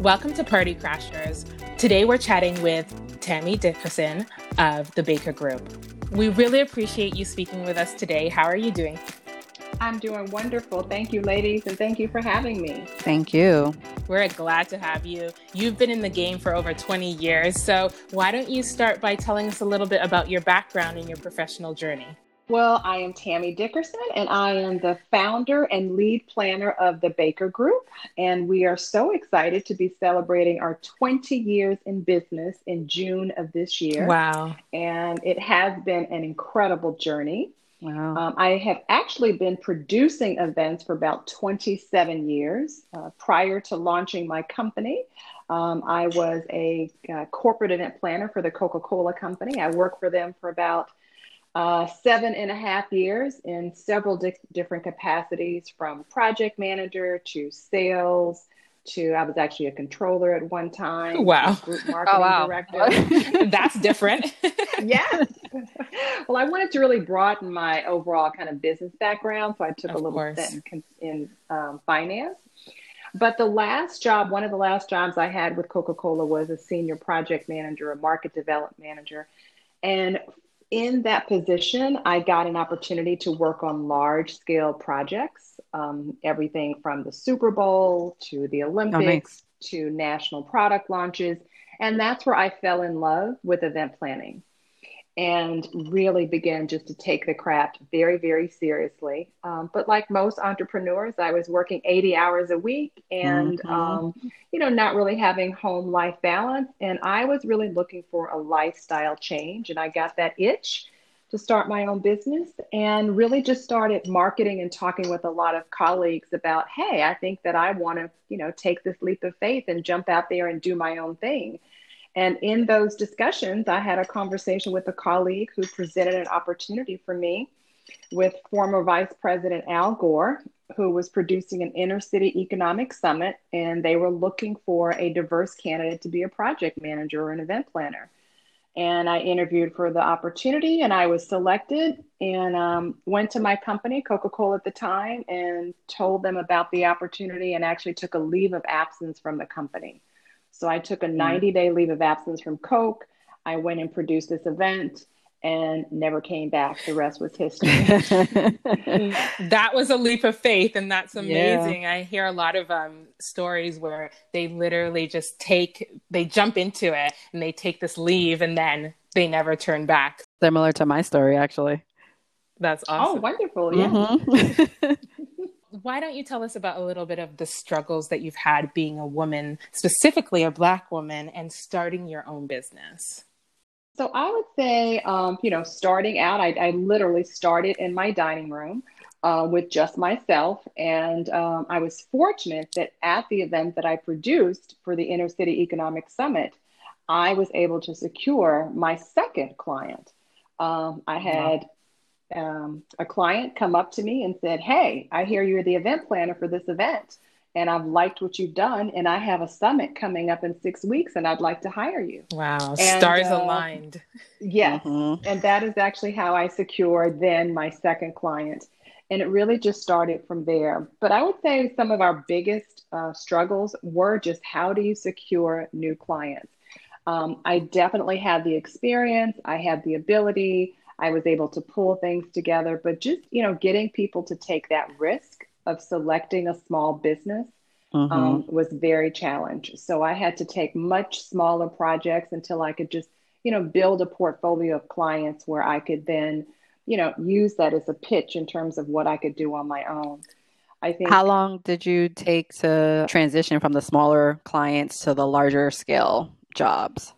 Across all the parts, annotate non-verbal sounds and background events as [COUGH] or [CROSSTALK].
Welcome to Party Crashers. Today we're chatting with Tammy Dickerson of the Baker Group. We really appreciate you speaking with us today. How are you doing? I'm doing wonderful. Thank you, ladies, and thank you for having me. Thank you. We're glad to have you. You've been in the game for over 20 years, so why don't you start by telling us a little bit about your background and your professional journey? Well, I am Tammy Dickerson, and I am the founder and lead planner of the Baker Group. And we are so excited to be celebrating our 20 years in business in June of this year. Wow. And it has been an incredible journey. Wow. Um, I have actually been producing events for about 27 years. Uh, prior to launching my company, um, I was a uh, corporate event planner for the Coca Cola Company. I worked for them for about uh, seven and a half years in several di- different capacities from project manager to sales to I was actually a controller at one time. Wow. Group [LAUGHS] marketing Oh, wow. director. [LAUGHS] That's different. [LAUGHS] yes. well, I wanted to really broaden my overall kind of business background, so I took Of a little course. stint in, in um, finance. But the last job, one of the last jobs I had with Coca Cola was a senior project manager, a market development manager. And in that position, I got an opportunity to work on large scale projects, um, everything from the Super Bowl to the Olympics to national product launches. And that's where I fell in love with event planning and really began just to take the craft very, very seriously. Um, but like most entrepreneurs, I was working 80 hours a week and, Mhm. um, you know, not really having home life balance. And I was really looking for a lifestyle change. And I got that itch to start my own business and really just started marketing and talking with a lot of colleagues about, hey, I think that I want to, you know, take this leap of faith and jump out there and do my own thing. And in those discussions, I had a conversation with a colleague who presented an opportunity for me with former Vice President Al Gore, who was producing an inner city economic summit, and they were looking for a diverse candidate to be a project manager or an event planner. And I interviewed for the opportunity, and I was selected. And um, went to my company, Coca Cola at the time, and told them about the opportunity, and actually took a leave of absence from the company. So I took a 90 day leave of absence from Coke. I went and produced this event and never came back. The rest was history. [LAUGHS] [LAUGHS] that was a leap of faith and that's Yeah. amazing i hear a lot of um, stories where they literally just take they jump into it and they take this leave and then they never turn back Similar to my story, actually. that's awesome. oh, wonderful. Yeah. Mhm. [LAUGHS] why don't you tell us about a little bit of the struggles that you've had being a woman specifically a black woman and starting your own business So I would say, um, you know, starting out, I, I literally started in my dining room uh, with just myself. And um, I was fortunate that at the event that I produced for the Inner City Economic Summit, I was able to secure my second client. Um, I had um, a client come up to me and said, Hey, I hear you're the event planner for this event. And I've liked what you've done. And I have a summit coming up in six weeks, and I'd like to hire you. wow And, stars uh, aligned Yes. Mhm. And that is actually how I secured then my second client. And it really just started from there. But I would say some of our biggest uh, struggles were just how do you secure new clients? Um, I definitely had the experience, I had the ability, I was able to pull things together, but just, you know, getting people to take that risk of selecting a small business Mhm. um, was very challenging. So I had to take much smaller projects until I could just, you know, build a portfolio of clients where I could then, you know, use that as a pitch in terms of what I could do on my own. I think How long did you take to transition from the smaller clients to the larger scale jobs?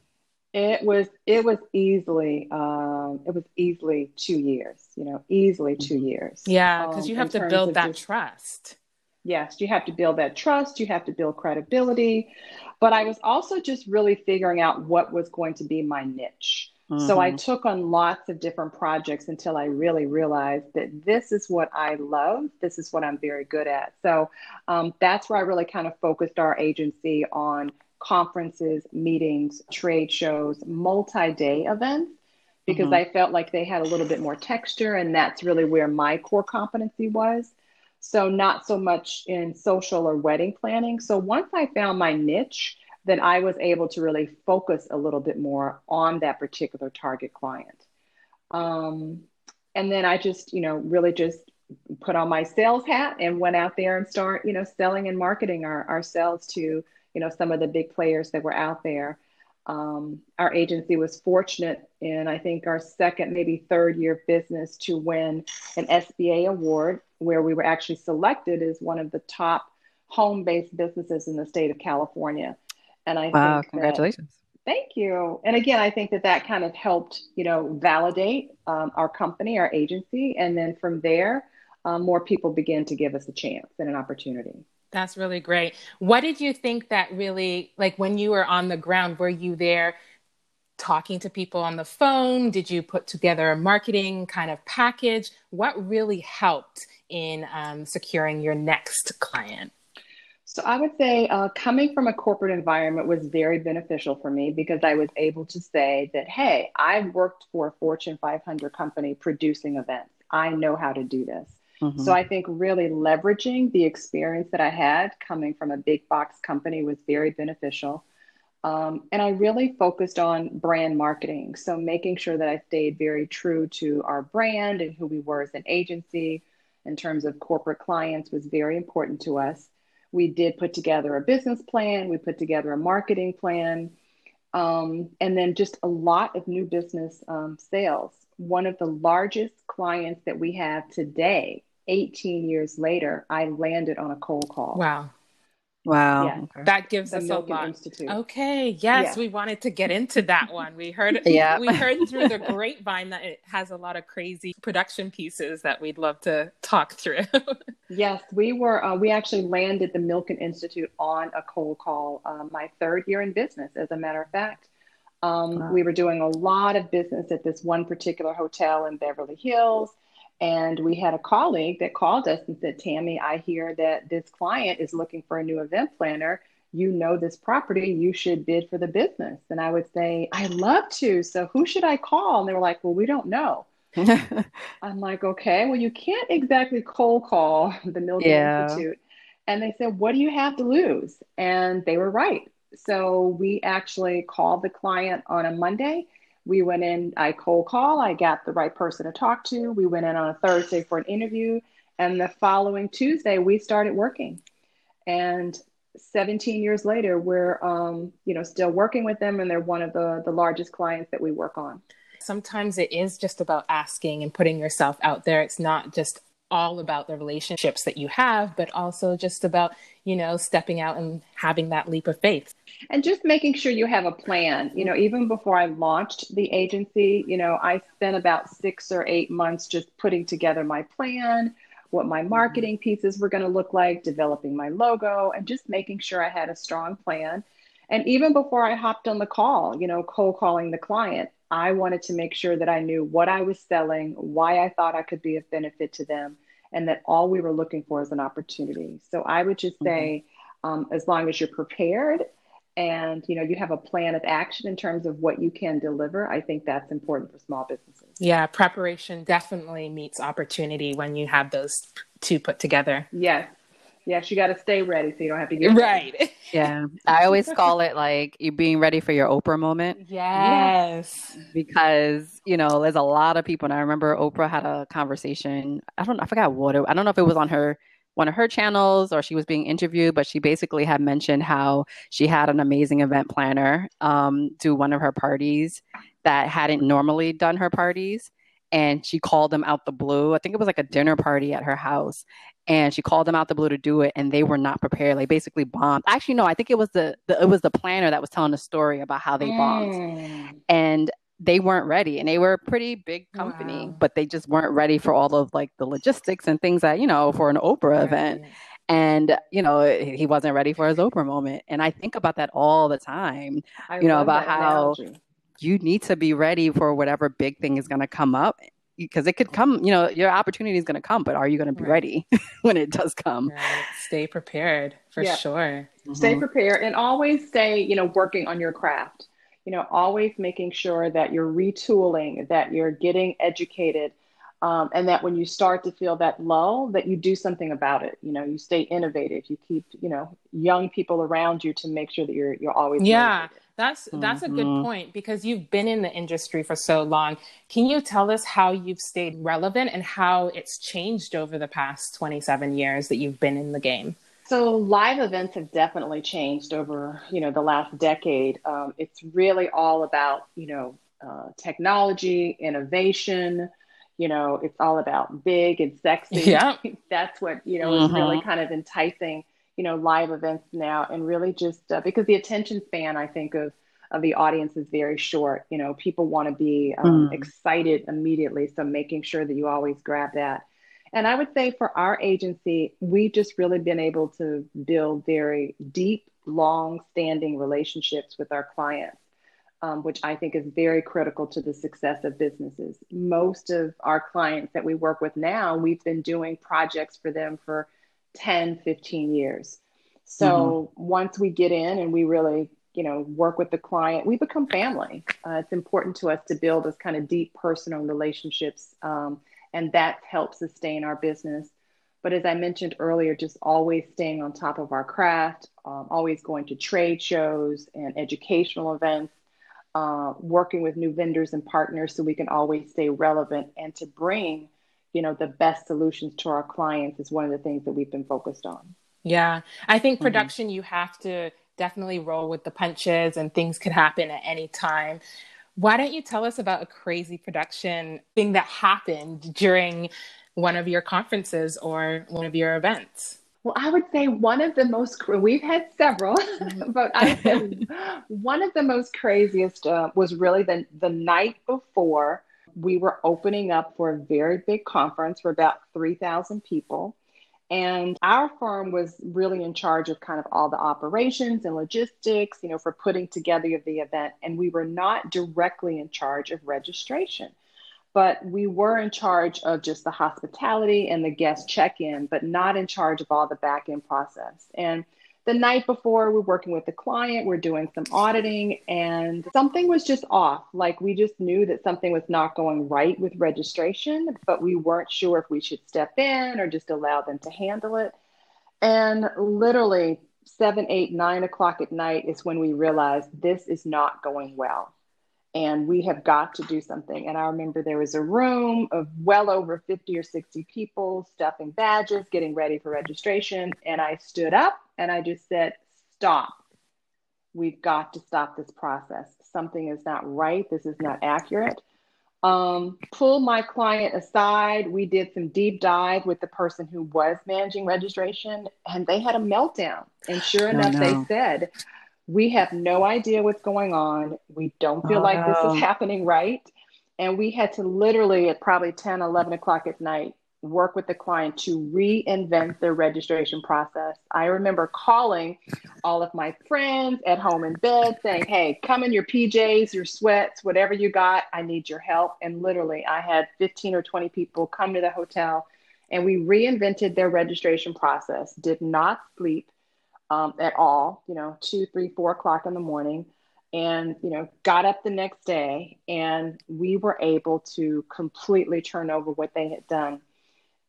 It was it was easily um, it was easily two years. You know, easily two years. yeah because um, you have to build that just- trust Yes, you have to build that trust, you have to build credibility. But I was also just really figuring out what was going to be my niche. So I Mhm. took on lots of different projects until I really realized that this is what I love. This is what I'm very good at. So um, that's where I really kind of focused our agency on conferences, meetings, trade shows, multi day events, because Mhm. I felt like they had a little bit more texture. And that's really where my core competency was. So, not so much in social or wedding planning. So, once I found my niche, then I was able to really focus a little bit more on that particular target client. Um, and then I just, you know, really just put on my sales hat and went out there and start, you know, selling and marketing our, ourselves to, you know, some of the big players that were out there. Um, our agency was fortunate in, I think, our second, maybe third year of business to win an SBA award where we were actually selected as one of the top home based businesses in the state of California. And I wow, congratulations. That, thank you. And again, I think that that kind of helped, you know, validate um, our company, our agency. And then from there, um, more people begin to give us a chance and an opportunity. That's really great. What did you think that really, like when you were on the ground, were you there talking to people on the phone? Did you put together a marketing kind of package? What really helped in um, securing your next client? So I would say uh, coming from a corporate environment was very beneficial for me because I was able to say that, hey, I've worked for a Fortune 500 company producing events. I know how to do this. Mm-hmm. So I think really leveraging the experience that I had coming from a big box company was very beneficial. Um, and I really focused on brand marketing. So making sure that I stayed very true to our brand and who we were as an agency in terms of corporate clients was very important to us. We did put together a business plan, we put together a marketing plan, um, and then just a lot of new business um, sales. One of the largest clients that we have today 18 years later, I landed on a cold call. Wow. Wow. Yeah. Okay. That gives the us Milken a lot. Institute. Okay. Yes, yeah. we wanted to get into that one. We heard [LAUGHS] yeah. we heard through the grapevine that it has a lot of crazy production pieces that we'd love to talk through. [LAUGHS] yes, we were uh, we actually landed the Milken Institute on a cold call um, my third year in business as a matter of fact. Um, wow. We were doing a lot of business at this one particular hotel in Beverly Hills and we had a colleague that called us and said, Tammy, I hear that this client is looking for a new event planner. You know this property, you should bid for the business. And I would say, I'd love to. So who should I call? And they were like, Well, we don't know. [LAUGHS] I'm like, okay, well, you can't exactly cold call the Milken yeah. Institute. And they said, What do you have to lose? And they were right. So we actually called the client on a Monday we went in, I cold call, I got the right person to talk to. We went in on a Thursday for an interview. And the following Tuesday, we started working. And 17 years later, we're um, you know still working with them, and they're one of the the largest clients that we work on. Sometimes it is just about asking and putting yourself out there. It's not just all about the relationships that you have, but also just about, you know, stepping out and having that leap of faith. And just making sure you have a plan. You know, even before I launched the agency, you know, I spent about six or eight months just putting together my plan, what my mm-hmm. marketing pieces were going to look like, developing my logo, and just making sure I had a strong plan. And even before I hopped on the call, you know, cold calling the client, I wanted to make sure that I knew what I was selling, why I thought I could be of benefit to them, and that all we were looking for is an opportunity. So I would just say, mm-hmm. um, as long as you're prepared and you know you have a plan of action in terms of what you can deliver, I think that's important for small businesses. Yeah, preparation definitely meets opportunity when you have those two put together. Yes, Yes, you got to stay ready so you don't have to get right. Ready. [LAUGHS] Yeah, I always call it like you being ready for your Oprah moment. Yes, because you know there's a lot of people, and I remember Oprah had a conversation. I don't, I forgot what it. I don't know if it was on her one of her channels or she was being interviewed, but she basically had mentioned how she had an amazing event planner um, do one of her parties that hadn't normally done her parties and she called them out the blue. I think it was like a dinner party at her house. And she called them out the blue to do it, and they were not prepared. Like basically bombed. Actually, no, I think it was the, the it was the planner that was telling the story about how they bombed, mm. and they weren't ready. And they were a pretty big company, wow. but they just weren't ready for all of like the logistics and things that you know for an Oprah right. event. And you know he wasn't ready for his Oprah moment. And I think about that all the time. I you know about how. Analogy you need to be ready for whatever big thing is going to come up because it could come, you know, your opportunity is going to come, but are you going to be right. ready [LAUGHS] when it does come? Right. Stay prepared for yeah. sure. Mm-hmm. Stay prepared and always stay, you know, working on your craft. You know, always making sure that you're retooling, that you're getting educated. Um, and that when you start to feel that lull, that you do something about it. You know, you stay innovative. You keep, you know, young people around you to make sure that you're you're always yeah. Motivated. That's that's mm-hmm. a good mm-hmm. point because you've been in the industry for so long. Can you tell us how you've stayed relevant and how it's changed over the past 27 years that you've been in the game? So live events have definitely changed over, you know, the last decade. Um, it's really all about, you know, uh, technology, innovation. You know, it's all about big and sexy. [LAUGHS] Yeah, [LAUGHS] that's what you know mm-hmm. is really kind of enticing you know live events now and really just uh, because the attention span i think of of the audience is very short you know people want to be um, mm. excited immediately so making sure that you always grab that and i would say for our agency we've just really been able to build very deep long standing relationships with our clients um, which I think is very critical to the success of businesses. Most of our clients that we work with now, we've been doing projects for them for 10, 15 years. So mm-hmm. once we get in and we really, you know, work with the client, we become family. Uh, it's important to us to build those kind of deep personal relationships, um, and that helps sustain our business. But as I mentioned earlier, just always staying on top of our craft, um, always going to trade shows and educational events, uh, working with new vendors and partners so we can always stay relevant and to bring you know the best solutions to our clients is one of the things that we've been focused on yeah i think mm-hmm. production mm-hmm. you have to definitely roll with the punches and things could happen at any time why don't you tell us about a crazy production thing that happened during one of your conferences or one of your events well, I would say one of the most, we've had several, mm-hmm. [LAUGHS] but I [LAUGHS] one of the most craziest uh, was really the, the night before we were opening up for a very big conference for about 3,000 people. And our firm was really in charge of kind of all the operations and logistics, you know, for putting together the event. And we were not directly in charge of registration, but we were in charge of just the hospitality and the guest check in, but not in charge of all the back end process. And the night before we're working with the client we're doing some auditing and something was just off. Like we just knew that something was not going right with registration but we weren't sure if we should step in or just allow them to handle it. And literally seven eight nine o'clock at night is when we realized this is not going well and we have got to do something. And I remember there was a room of well over 50 or 60 people stuffing badges, getting ready for registration. And I stood up and I just said, Stop. We've got to stop this process. Something is not right. This is not accurate. Um, pulled my client aside. We did some deep dive with the person who was managing registration, and they had a meltdown. And sure enough, oh, no. they said, we have no idea what's going on. We don't feel oh, like this is oh. happening right. And we had to literally at probably 10, 11 o'clock at night work with the client to reinvent their registration process. I remember calling all of my friends at home in bed saying, Hey, come in your PJs, your sweats, whatever you got. I need your help. And literally, I had 15 or 20 people come to the hotel and we reinvented their registration process, did not sleep um, at all, you know, two, three, four o'clock in the morning, and, you know, got up the next day and we were able to completely turn over what they had done.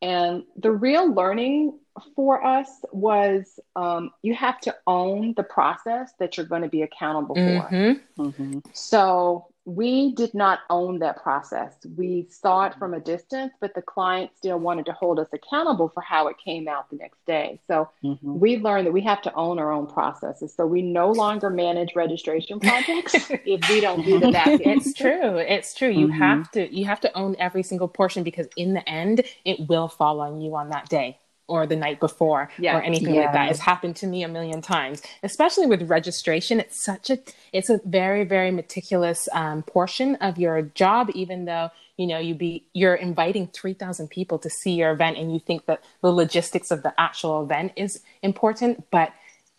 And the real learning for us was um, you have to own the process that you're going to be accountable for. Mm-hmm. Mm-hmm. So we did not own that process. We saw it from a distance, but the client still wanted to hold us accountable for how it came out the next day. So mm-hmm. we learned that we have to own our own processes. So we no longer manage registration projects [LAUGHS] if we don't do the back end. It's true. It's true. You mm-hmm. have to you have to own every single portion because in the end it will fall on you on that day or the night before yeah. or anything yeah. like that. It's happened to me a million times, especially with registration. It's such a, it's a very, very meticulous um, portion of your job, even though, you know, you be, you're inviting 3,000 people to see your event and you think that the logistics of the actual event is important, but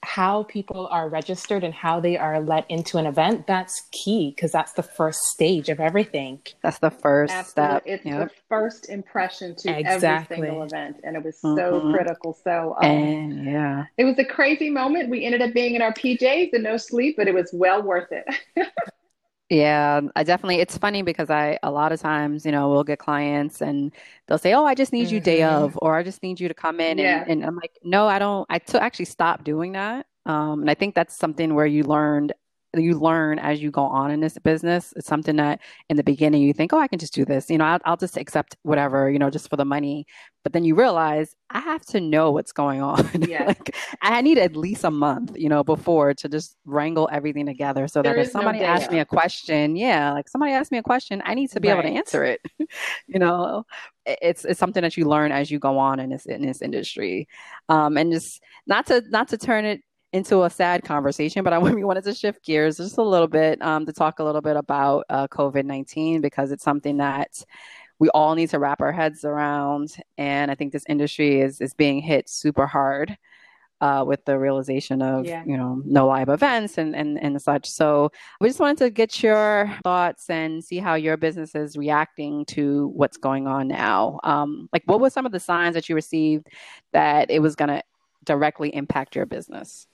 how people are registered and how they are let into an event that's key because that's the first stage of everything that's the first Absolutely. step it's yep. the first impression to exactly. every single event and it was mm-hmm. so critical so um, and, yeah it was a crazy moment we ended up being in our pjs and no sleep but it was well worth it [LAUGHS] Yeah, I definitely. It's funny because I a lot of times, you know, we'll get clients and they'll say, "Oh, I just need you day hmm of," or "I just need you to come in," and Yeah. and I'm like, "No, I don't." I to actually stop doing that. Um, and I think that's something where you learned you learn as you go on in this business. It's something that in the beginning you think, "Oh, I can just do this," you know, I'll, I'll just accept whatever, you know, just for the money. But then you realize I have to know what's going on. [LAUGHS] Yeah. Like I need at least a month, you know, before to just wrangle everything together so There that if no somebody day asks me a question, yeah, like somebody asks me a question, I need to be able to answer it. [LAUGHS] You know, it's it's something that you learn as you go on in this in this industry. Um, and just not to not to turn it into a sad conversation, but I [LAUGHS] we wanted to shift gears just a little bit um, to talk a little bit about uh, COVID-19 because it's something that we all need to wrap our heads around. And I think this industry is is being hit super hard uh, with the realization of Yeah. you know no live events and, and and such. So we just wanted to get your thoughts and see how your business is reacting to what's going on now. Um, like, what were some of the signs that you received that it was going to directly impact your business?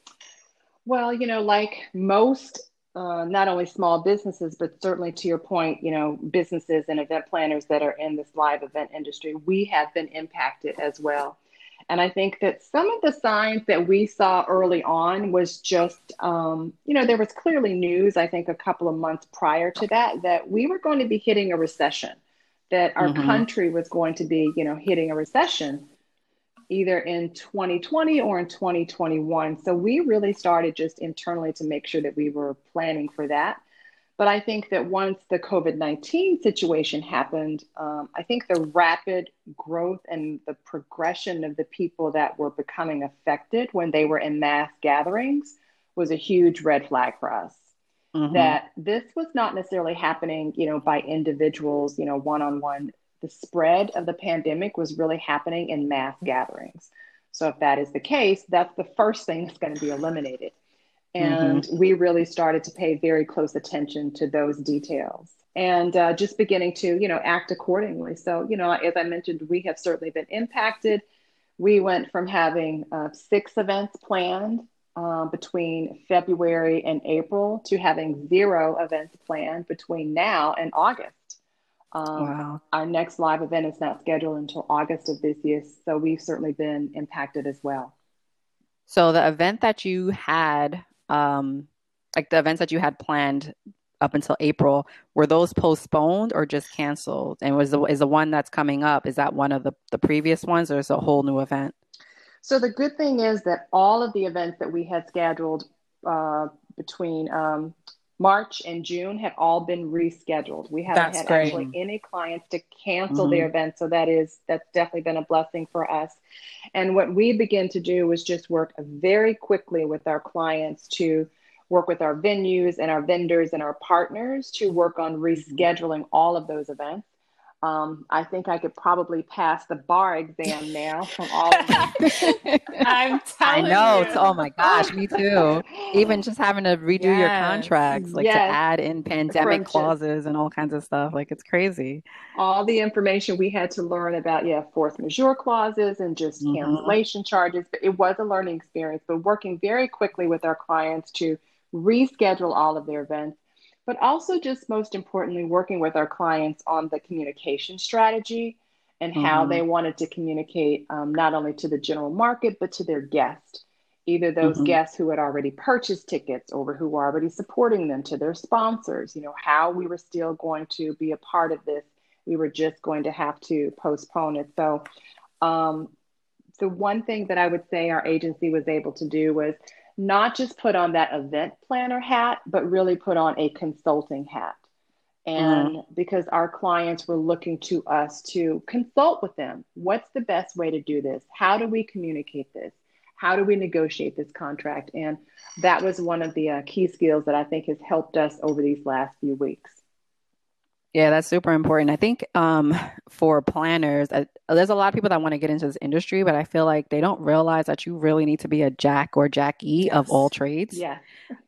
Well, you know, like most, uh, not only small businesses, but certainly to your point, you know, businesses and event planners that are in this live event industry, we have been impacted as well. And I think that some of the signs that we saw early on was just, um, you know, there was clearly news, I think a couple of months prior to that, that we were going to be hitting a recession, that our hmm country was going to be, you know, hitting a recession either in 2020 or in 2021. So we really started just internally to make sure that we were planning for that. But I think that once the COVID 19 situation happened, um, I think the rapid growth and the progression of the people that were becoming affected when they were in mass gatherings was a huge red flag for us. hmm That this was not necessarily happening, you know, by individuals, you know, one on one. The spread of the pandemic was really happening in mass gatherings. So if that is the case, that's the first thing that's going to be eliminated. hmm And we really started to pay very close attention to those details and uh, just beginning to, you know, act accordingly. So, you know, as I mentioned, we have certainly been impacted. We went from having uh, six events planned uh, between February and April to having zero events planned between now and August. Um, Wow. our next live event is not scheduled until August of this year, so we've certainly been impacted as well. So the event that you had, um, like the events that you had planned up until April, were those postponed or just canceled? And was the is the one that's coming up, is that one of the the previous ones or is it a whole new event? So the good thing is that all of the events that we had scheduled uh, between um, March and June have all been rescheduled. We haven't That's had great. actually any clients to cancel Mm-hmm. their events, so that is that's definitely been a blessing for us. And what we begin to do is just work very quickly with our clients to work with our venues and our vendors and our partners to work on rescheduling all of those events. Um, I think I could probably pass the bar exam now from all of them. [LAUGHS] I'm I telling know. It's, oh my gosh, me too. Even just having to redo your contracts, like to add in pandemic from clauses and all kinds of stuff. Like it's crazy. all the information we had to learn about, yeah, force majeure clauses and just hmm cancellation charges. But it was a learning experience, but working very quickly with our clients to reschedule all of their events, but also just most importantly, working with our clients on the communication strategy and how hmm they wanted to communicate um, not only to the general market, but to their guests. Either those hmm guests who had already purchased tickets or who were already supporting them to their sponsors, you know, how we were still going to be a part of this. We were just going to have to postpone it. So, um, the one thing that I would say our agency was able to do was not just put on that event planner hat, but really put on a consulting hat. And because our clients were looking to us to consult with them, what's the best way to do this? How do we communicate this? How do we negotiate this contract? And that was one of the uh, key skills that I think has helped us over these last few weeks. Yeah, that's super important. I think um, for planners, uh, there's a lot of people that want to get into this industry, but I feel like they don't realize that you really need to be a jack or jackie of all trades. Yeah.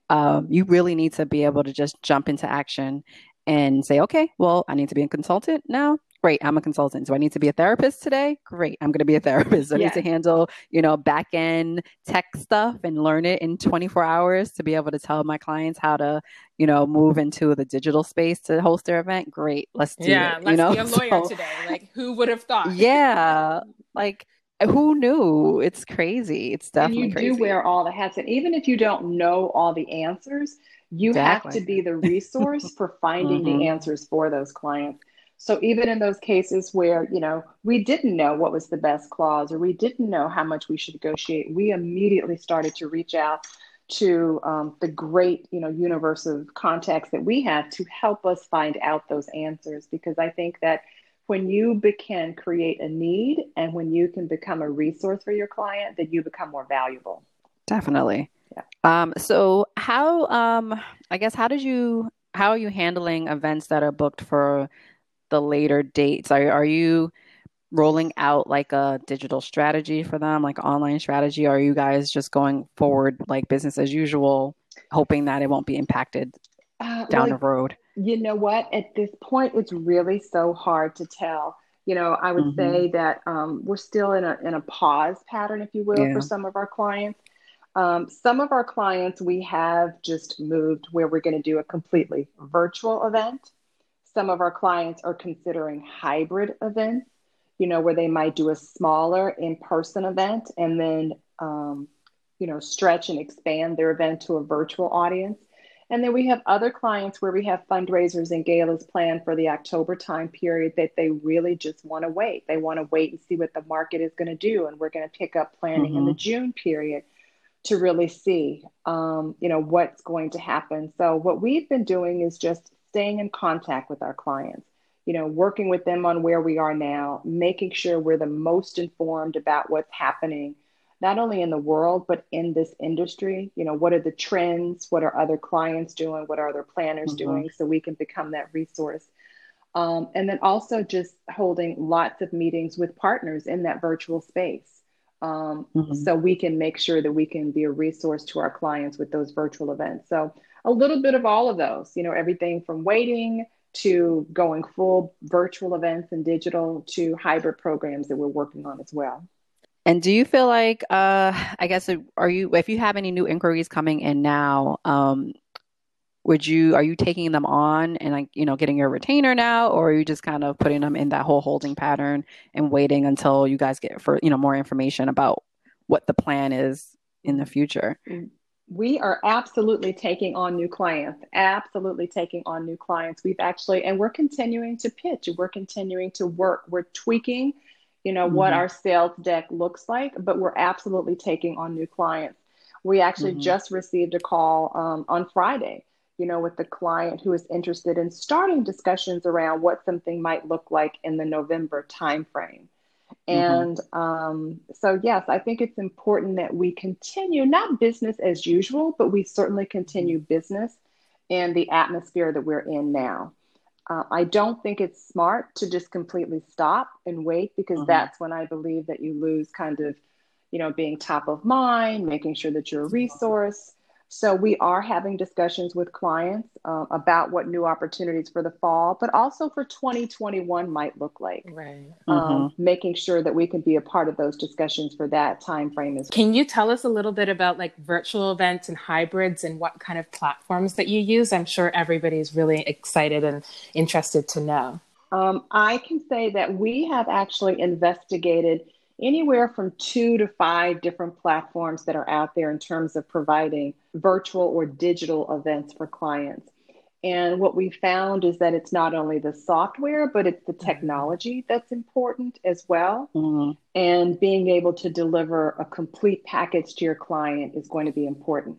Um, you really need to be able to just jump into action and say, okay, well, I need to be a consultant now. Great, I'm a consultant. Do I need to be a therapist today? Great, I'm going to be a [LAUGHS] therapist. I yes. need to handle, you know, back end tech stuff and learn it in 24 hours to be able to tell my clients how to, you know, move into the digital space to host their event. Great, let's do it. yeah, it. let's you know? be a [LAUGHS] lawyer so, today. Like, who would have thought? Yeah, like who knew? It's crazy. It's definitely and you crazy. do wear all the hats, and even if you don't know all the answers, you exactly. have to be the resource for finding mm-hmm. the answers for those clients. So even in those cases where, you know, we didn't know what was the best clause or we didn't know how much we should negotiate, we immediately started to reach out to um, the great, you know, universe of contacts that we have to help us find out those answers. Because I think that when you can create a need and when you can become a resource for your client, then you become more valuable. Definitely. Yeah. Um, so how um I guess how did you how are you handling events that are booked for the later dates? Are are you rolling out like a digital strategy for them, like online strategy? Or are you guys just going forward like business as usual, hoping that it won't be impacted uh, down the road? You know what? At this point, it's really so hard to tell. You know, I would mm-hmm. say that um, we're still in a in a pause pattern, if you will, yeah. for some of our clients. Um, some of our clients we have just moved where we're going to do a completely virtual event. Some of our clients are considering hybrid events, you know, where they might do a smaller in person event and then, um, you know, stretch and expand their event to a virtual audience. And then we have other clients where we have fundraisers and galas planned for the October time period that they really just want to wait. They want to wait and see what the market is going to do. And we're going to pick up planning mm-hmm. in the mm-hmm. June period to really see, um, you know, what's going to happen. So what we've been doing is just staying in contact with our clients, you know, working with them on where we are now, making sure we're the most informed about what's happening, not only in the world, but in this industry. You know, what are the trends? What are other clients doing? What are other planners mm-hmm. doing? So we can become that resource. Um, and then also just holding lots of meetings with partners in that virtual space um, mm-hmm. so we can make sure that we can be a resource to our clients with those virtual events. So a little bit of all of those, you know, everything from waiting to going full virtual events and digital to hybrid programs that we're working on as well. And do you feel like, uh, I guess, are you, if you have any new inquiries coming in now, um, would you are you taking them on and like you know getting your retainer now or are you just kind of putting them in that whole holding pattern and waiting until you guys get for you know more information about what the plan is in the future we are absolutely taking on new clients absolutely taking on new clients we've actually and we're continuing to pitch we're continuing to work we're tweaking you know mm-hmm. what our sales deck looks like but we're absolutely taking on new clients we actually mm-hmm. just received a call um, on friday you know, with the client who is interested in starting discussions around what something might look like in the November timeframe. Mm-hmm. And um, so, yes, I think it's important that we continue, not business as usual, but we certainly continue business in the atmosphere that we're in now. Uh, I don't think it's smart to just completely stop and wait because mm-hmm. that's when I believe that you lose kind of, you know, being top of mind, making sure that you're a resource. So we are having discussions with clients uh, about what new opportunities for the fall, but also for 2021 might look like. Right. Um, mm-hmm. Making sure that we can be a part of those discussions for that time frame as well. Can you tell us a little bit about like virtual events and hybrids and what kind of platforms that you use? I'm sure everybody's really excited and interested to know. Um, I can say that we have actually investigated anywhere from two to five different platforms that are out there in terms of providing virtual or digital events for clients. And what we found is that it's not only the software, but it's the mm-hmm. technology that's important as well. Mm-hmm. And being able to deliver a complete package to your client is going to be important.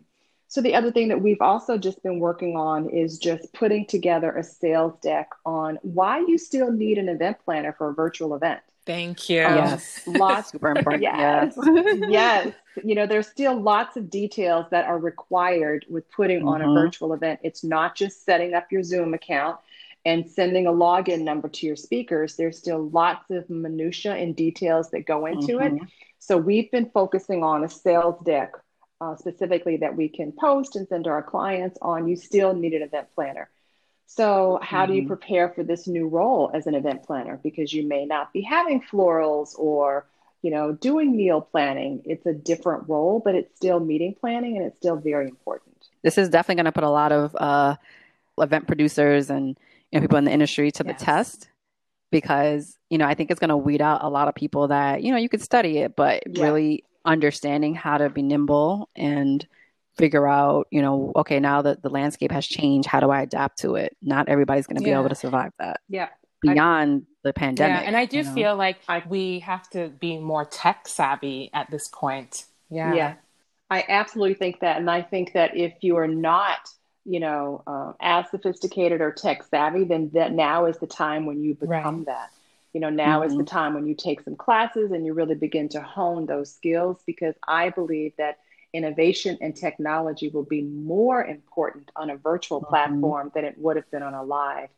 So, the other thing that we've also just been working on is just putting together a sales deck on why you still need an event planner for a virtual event. Thank you. Um, yes. Lots. [LAUGHS] Super important. Yes. Yes. yes. You know, there's still lots of details that are required with putting mm-hmm. on a mm-hmm. virtual event. It's not just setting up your Zoom account and sending a login number to your speakers. There's still lots of minutia and details that go into mm-hmm. it. So we've been focusing on a sales deck uh, specifically that we can post and send to our clients on. You still need an event planner. So, how mm-hmm. do you mm-hmm. prepare for this new role as an event planner? Because you may not be having florals or you know, doing meal planning. It's a different role, but it's still meeting planning and it's still very important. This is definitely going to put a lot of uh, event producers and you know, people in the industry to yes. the test because, you know, I think it's going to weed out a lot of people that, you know, you could study it, but yeah. really understanding how to be nimble and figure out, you know, okay, now that the landscape has changed, how do I adapt to it? Not everybody's going to be able to survive that. Yeah beyond I, the pandemic. Yeah, and I do you know? feel like I, we have to be more tech savvy at this point. Yeah. Yeah. I absolutely think that. And I think that if you are not, you know, uh, as sophisticated or tech savvy, then that now is the time when you become right. that. You know, now mm-hmm. is the mm-hmm. time when you take some classes and you really begin to hone those skills because I believe that innovation and technology will be more important on a virtual mm-hmm. platform than it would have been on a live.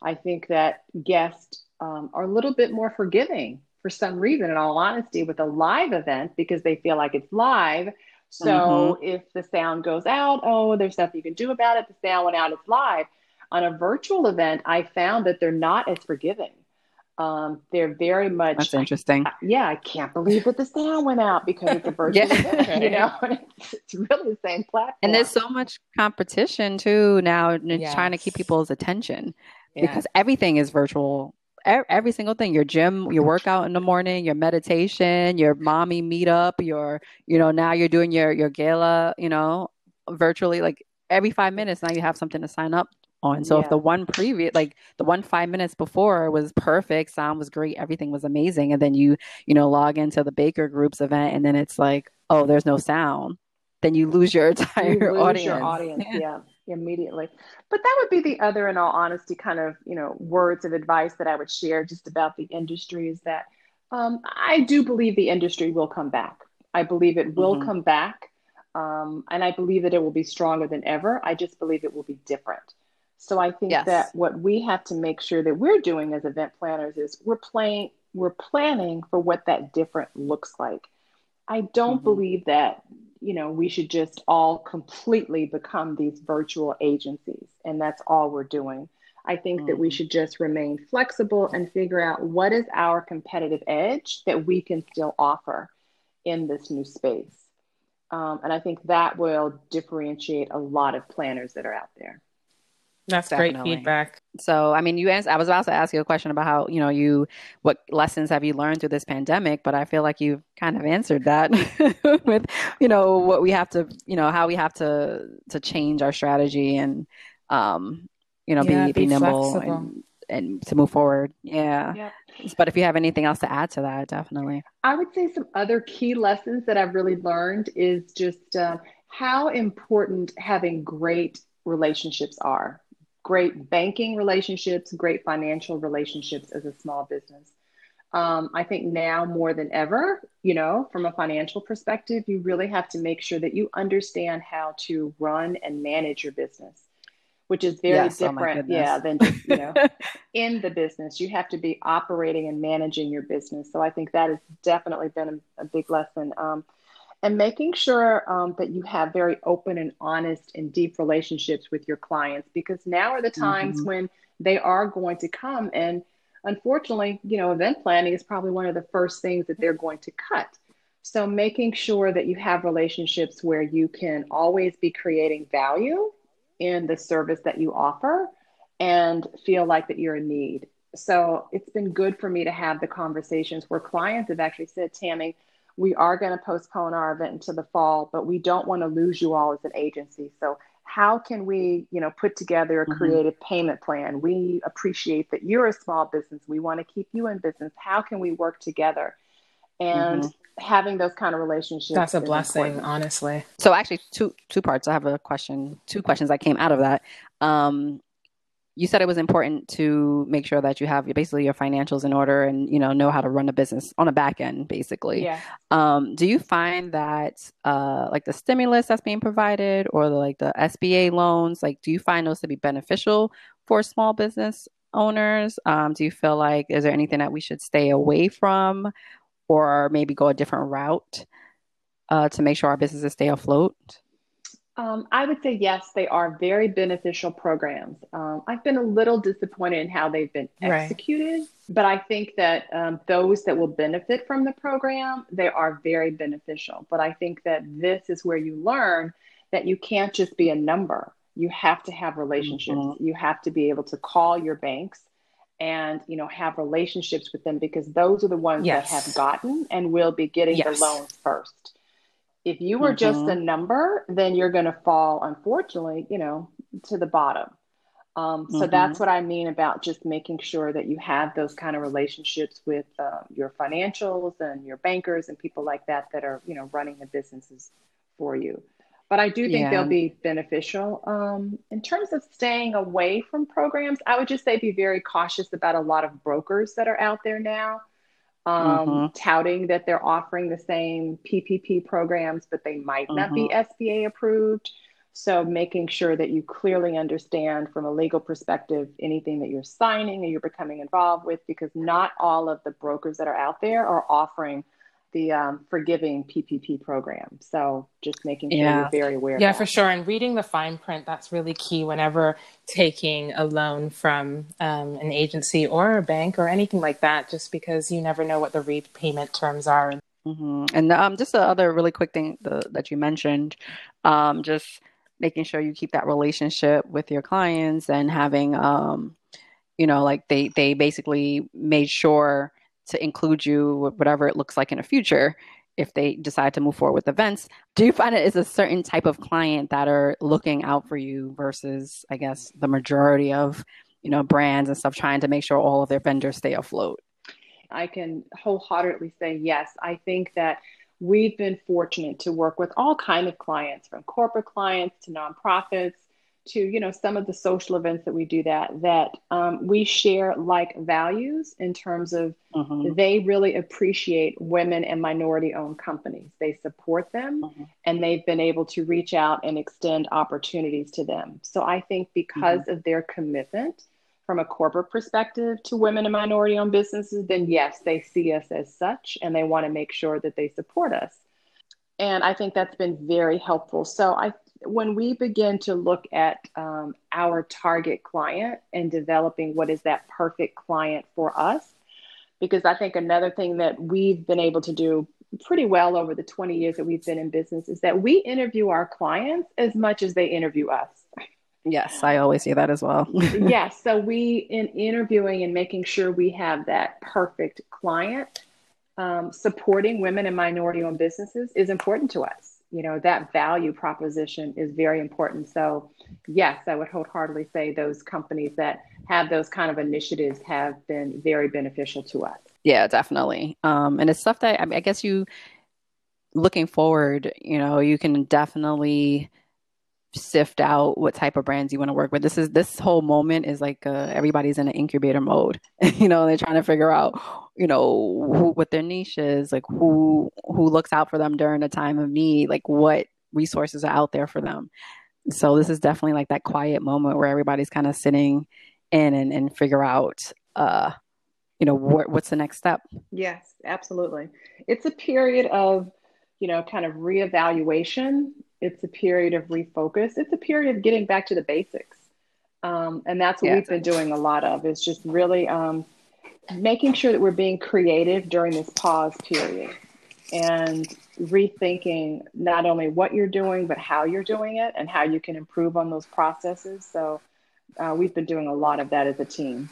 I think that guests um, are a little bit more forgiving for some reason, in all honesty, with a live event because they feel like it's live. So mm-hmm. if the sound goes out, oh, there's nothing you can do about it. The sound went out, it's live. On a virtual event, I found that they're not as forgiving. Um, they're very much. That's interesting. I, yeah, I can't believe that the sound went out because it's a [LAUGHS] virtual yeah. event. You know, [LAUGHS] it's, it's, really the same platform. And there's so much competition too now, yes. trying to keep people's attention yeah. because everything is virtual. Every single thing, your gym, your workout in the morning, your meditation, your mommy meetup, your, you know, now you're doing your, your gala, you know, virtually like every five minutes. Now you have something to sign up on. So yeah. if the one previous, like the one five minutes before was perfect, sound was great, everything was amazing, and then you, you know, log into the Baker Group's event, and then it's like, oh, there's no sound, then you lose your [LAUGHS] entire you lose audience. Your audience, [LAUGHS] yeah immediately. But that would be the other, in all honesty, kind of you know words of advice that I would share just about the industry is that um, I do believe the industry will come back. I believe it will mm-hmm. come back, um, and I believe that it will be stronger than ever. I just believe it will be different. So I think yes. that what we have to make sure that we're doing as event planners is we're playing, we're planning for what that different looks like. I don't mm-hmm. believe that you know, we should just all completely become these virtual agencies. And that's all we're doing. I think mm that we mm. should just remain flexible and figure out what is our competitive edge that we can still offer in this new space. Um, and I think that will differentiate a lot of planners that are out there. That's Definitely. great feedback. So, I mean, you asked, I was about to ask you a question about how, you know, you, what lessons have you learned through this pandemic? But I feel like you've kind of answered that [LAUGHS] with, you know, what we have to, you know, how we have to, to change our strategy and, um, you know, yeah, be, be, be nimble and, and to move forward. Yeah. yeah. But if you have anything else to add to that, definitely. I would say some other key lessons that I've really learned is just uh, how important having great relationships are great banking relationships, great financial relationships as a small business. Um, I think now more than ever, you know, from a financial perspective, you really have to make sure that you understand how to run and manage your business, which is very yes, oh different, oh yeah, than just, you know, [LAUGHS] in the business. You have to be operating and managing your business. So I think that has definitely been a, a big lesson. Um, and making sure um, that you have very open and honest and deep relationships with your clients because now are the times mm-hmm. when they are going to come and unfortunately you know event planning is probably one of the first things that they're going to cut so making sure that you have relationships where you can always be creating value in the service that you offer and feel like that you're in need so it's been good for me to have the conversations where clients have actually said tammy we are going to postpone our event into the fall, but we don't want to lose you all as an agency. So how can we, you know, put together a mm-hmm. creative mm-hmm. payment plan? We appreciate that you're a small business. We want to keep you in business. How can we work together? And mm-hmm. having those kind of relationships. That's a blessing, important. honestly. So actually two two parts. I have a question, two questions that came out of that. Um, you said it was important to make sure that you have basically your financials in order and you know know how to run a business on a back end basically. Yeah. Um, do you find that uh, like the stimulus that's being provided or the, like the sba loans like do you find those to be beneficial for small business owners? Um, do you feel like is there anything that we should stay away from or maybe go a different route uh, to make sure our businesses stay afloat Um, I would say yes, they are very beneficial programs. Um, I've been a little disappointed in how they've been executed, right. but I think that um, those that will benefit from the program, they are very beneficial. But I think that this is where you learn that you can't just be a number. You have to have relationships. Mm-hmm. You have to be able to call your banks and you know have relationships with them because those are the ones yes. that have gotten and will be getting yes. the loans first if you were mm-hmm. just a number, then you're going to fall, unfortunately, you know, to the bottom. Um, so mm-hmm. that's what I mean about just making sure that you have those kind of relationships with uh, your financials and your bankers and people like that that are, you know, running the businesses for you. But I do think yeah. they'll be beneficial. Um, in terms of staying away from programs, I would just say be very cautious about a lot of brokers that are out there now um, mm-hmm. touting that they're offering the same PPP programs, but they might mm-hmm. not be mm-hmm. SBA approved. So, making sure that you clearly understand from a legal perspective anything that you're signing or you're becoming involved with, because not all of the brokers that are out there are offering the um, forgiving PPP program. So just making sure yeah. you're very aware. Yeah, for sure. And reading the fine print, that's really key whenever taking a loan from um, an agency or a bank or anything like that, just because you never know what the repayment terms are. Mm-hmm. And um, just the other really quick thing the, that you mentioned, um, just making sure you keep that relationship with your clients and having, um, you know, like they, they basically made sure to include you, whatever it looks like in the future, if they decide to move forward with events. Do you find it is a certain type of client that are looking out for you versus, I guess, the majority of, you know, brands and stuff trying to make sure all of their vendors stay afloat? I can wholeheartedly say yes. I think that we've been fortunate to work with all kind of clients, from corporate clients to nonprofits to you know some of the social events that we do that that um, we share like values in terms of mm-hmm. they really appreciate women and minority owned companies they support them mm-hmm. and they've been able to reach out and extend opportunities to them so i think because mm-hmm. of their commitment from a corporate perspective to women and minority owned businesses then yes they see us as such and they want to make sure that they support us and I think that's been very helpful. So I when we begin to look at um, our target client and developing what is that perfect client for us, because I think another thing that we've been able to do pretty well over the 20 years that we've been in business is that we interview our clients as much as they interview us. Yes, I always say that as well. [LAUGHS] yes, [LAUGHS] so we in interviewing and making sure we have that perfect client, um, supporting women and minority owned businesses is important to us you know that value proposition is very important so yes i would wholeheartedly say those companies that have those kind of initiatives have been very beneficial to us yeah definitely um, and it's stuff that I, mean, I guess you looking forward you know you can definitely sift out what type of brands you want to work with. This is this whole moment is like uh, everybody's in an incubator mode. [LAUGHS] you know, they're trying to figure out, you know, who, what their niche is, like who who looks out for them during a time of need, like what resources are out there for them. So this is definitely like that quiet moment where everybody's kind of sitting in and, and figure out uh you know what what's the next step. Yes, absolutely. It's a period of you know kind of reevaluation it's a period of refocus. It's a period of getting back to the basics. Um, and that's what yeah, we've been doing a lot of is just really um, making sure that we're being creative during this pause period and rethinking not only what you're doing, but how you're doing it and how you can improve on those processes. So uh, we've been doing a lot of that as a team.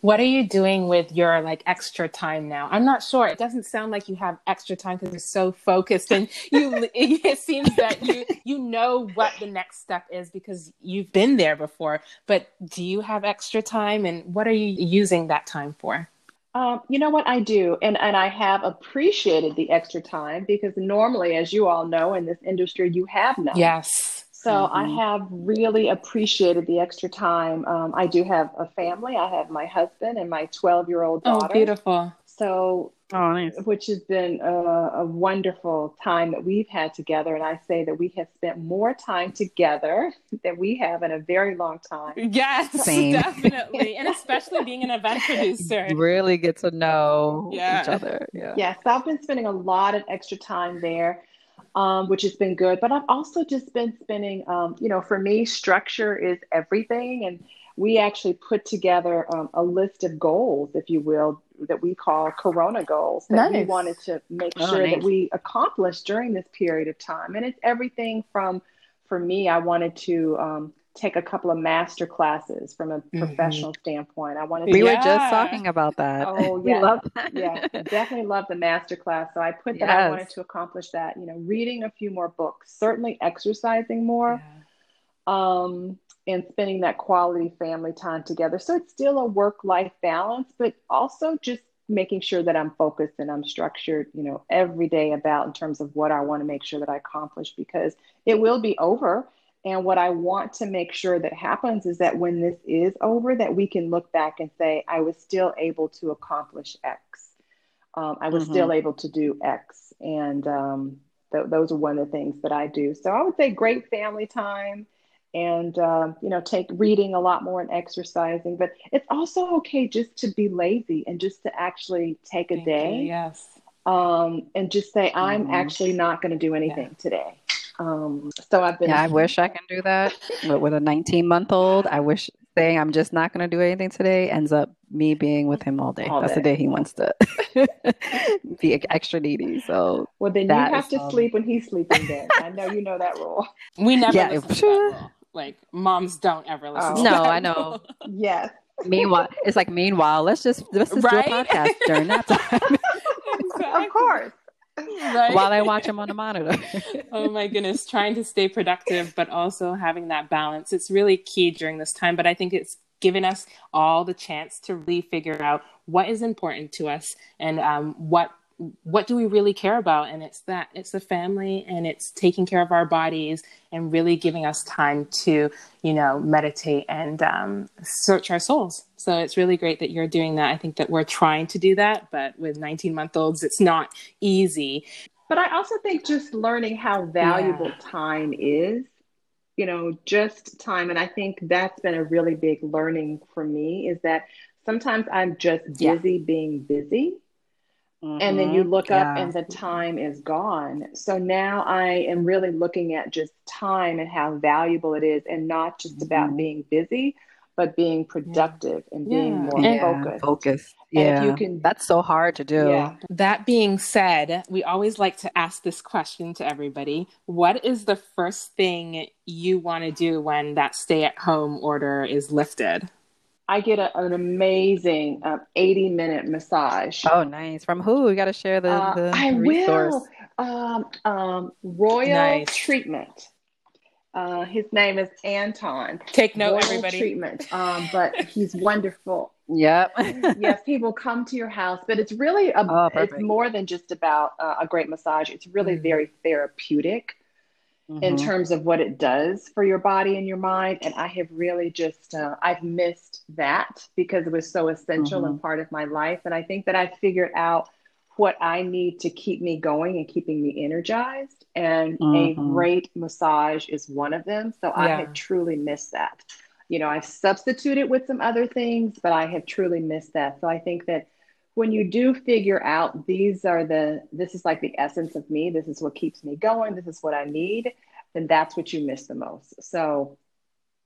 What are you doing with your like extra time now? I'm not sure. It doesn't sound like you have extra time because you're so focused, and you. [LAUGHS] it seems that you you know what the next step is because you've been there before. But do you have extra time, and what are you using that time for? Um, you know what I do, and and I have appreciated the extra time because normally, as you all know, in this industry, you have none. Yes so mm-hmm. I have really appreciated the extra time. Um, I do have a family. I have my husband and my 12 year old daughter. Oh, beautiful. So, oh, nice. which has been a, a, wonderful time that we've had together. And I say that we have spent more time together [LAUGHS] than we have in a very long time. Yes, [LAUGHS] Same. definitely. and especially being an event [LAUGHS] producer. really get to know yeah. each other. Yeah. Yes, I've been spending a lot of extra time there. Um, which has been good. But I've also just been spending, um, you know, for me, structure is everything. And we actually put together um, a list of goals, if you will, that we call Corona goals that nice. we wanted to make oh, sure nice. that we accomplished during this period of time. And it's everything from, for me, I wanted to um, take a couple of master classes from a mm-hmm. professional standpoint. I wanted. To, we yeah. were just talking about that. Oh [LAUGHS] yeah, love that. yeah, definitely love the master class. So I put that. Yes. I wanted to accomplish that. You know, reading a few more books, certainly exercising more, yeah. um, and spending that quality family time together. So it's still a work life balance, but also just making sure that I'm focused and I'm structured, you know, every day about in terms of what I want to make sure that I accomplish because it will be over and what I want to make sure that happens is that when this is over, that we can look back and say, I was still able to accomplish X. Um, I was mm-hmm. still able to do X. And um, th- those are one of the things that I do. So I would say great family time and, um, you know, take reading a lot more and exercising. But it's also okay just to be lazy and just to actually take a Thank day. You, yes. Um, and just say, I'm mm-hmm. actually not going to do anything yeah. today. Um, so I've been. Yeah, I wish I can do that. [LAUGHS] but with a 19 month old, I wish saying I'm just not going to do anything today ends up me being with him all day. All That's day. the day he wants to [LAUGHS] be extra needy. So well, then you have to um... sleep when he's sleeping. Then I know you know that rule. [LAUGHS] We never yeah, listen to that rule. Like moms don't ever listen. Oh. no, I know. yes. Meanwhile, it's like meanwhile, let's just let's just right? do a podcast during that time. exactly. Of course [LAUGHS] right? while I watch them on the monitor. [LAUGHS] oh my goodness, trying to stay productive, but also having that balance. It's really key during this time, but I think it's given us all the chance to really figure out what is important to us and um, what what do we really care about? And it's that it's the family and it's taking care of our bodies and really giving us time to you know meditate and um, search our souls. So it's really great that you're doing that. I think that we're trying to do that but with 19 month olds it's not easy. But i also think just learning how valuable yeah. time is you know just time. And i think that's been a really big learning for me is that sometimes i'm just busy yeah. being busy Mm-hmm. And then you mm-hmm. look up yeah. and the time is gone. So now I am really looking at just time and how valuable it is, and not just mm-hmm. about being busy, but being productive yeah. and being yeah. more yeah. focused. Focus. Yeah. you can, That's so hard to do. Yeah. That being said, we always like to ask this question to everybody What is the first thing you want to do when that stay at home order is lifted? I get a, an amazing um, 80 minute massage. Oh, nice. From who? You got to share the, uh, the I resource. will. Um, um, Royal nice. Treatment. Uh, his name is Anton. Take note, Royal everybody. Treatment. Um, but he's wonderful. Yep. yes, he will come to your house, but it's really a, oh, it's more than just about uh, a great massage. It's really mm. very therapeutic mm-hmm. in terms of what it does for your body and your mind. And I have really just, uh, I've missed that because it was so essential mm-hmm. and part of my life. And I think that I figured out what I need to keep me going and keeping me energized. And mm-hmm. a great massage is one of them. So yeah. I have truly missed that. You know, I've substituted with some other things, but I have truly missed that. So I think that when you do figure out these are the this is like the essence of me this is what keeps me going this is what i need then that's what you miss the most. So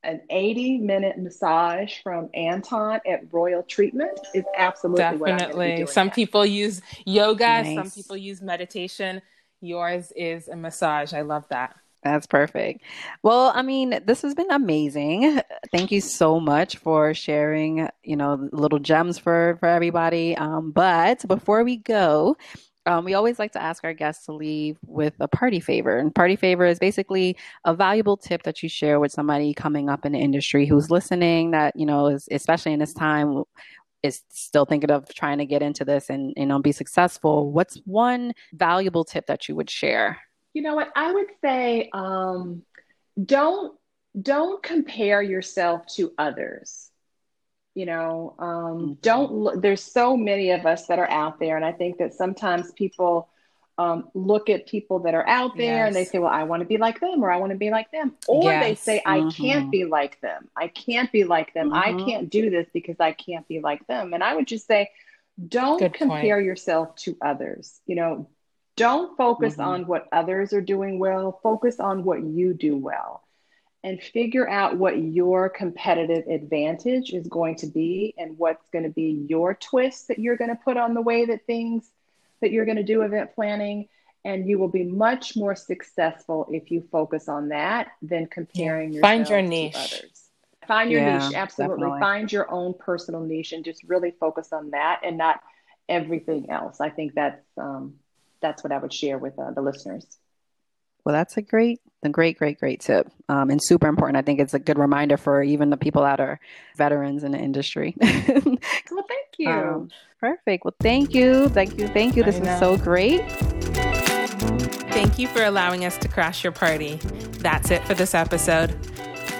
an 80 minute massage from anton at royal treatment is absolutely definitely. some people use yoga nice. some people use meditation. Yours is a massage. I love that that's perfect. Well, I mean, this has been amazing. Thank you so much for sharing, you know, little gems for for everybody. Um, but before we go, um, we always like to ask our guests to leave with a party favor. And party favor is basically a valuable tip that you share with somebody coming up in the industry who's listening. That you know is especially in this time is still thinking of trying to get into this and you know be successful. What's one valuable tip that you would share? You know what? I would say um, don't don't compare yourself to others. You know, um, mm-hmm. don't look. There's so many of us that are out there, and I think that sometimes people um, look at people that are out there yes. and they say, "Well, I want to be like them," or "I want to be like them," or yes. they say, "I mm-hmm. can't be like them. I can't be like them. Mm-hmm. I can't do this because I can't be like them." And I would just say, don't Good compare point. yourself to others. You know, Don't focus mm-hmm. on what others are doing well, focus on what you do well and figure out what your competitive advantage is going to be and what's going to be your twist that you're going to put on the way that things that you're going to do event planning and you will be much more successful if you focus on that than comparing yeah. find your niche others find your yeah, niche absolutely definitely. find your own personal niche and just really focus on that and not everything else i think that's um, that's what i would share with uh, the listeners well, that's a great, a great, great, great tip, um, and super important. I think it's a good reminder for even the people that are veterans in the industry. [LAUGHS] well, thank you. Um, perfect. Well, thank you, thank you, thank you. This is so great. Thank you for allowing us to crash your party. That's it for this episode.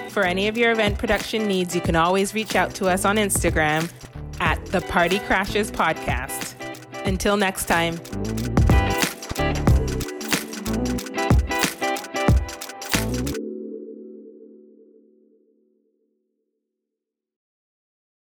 For any of your event production needs, you can always reach out to us on Instagram at the Party Crashers Podcast. Until next time.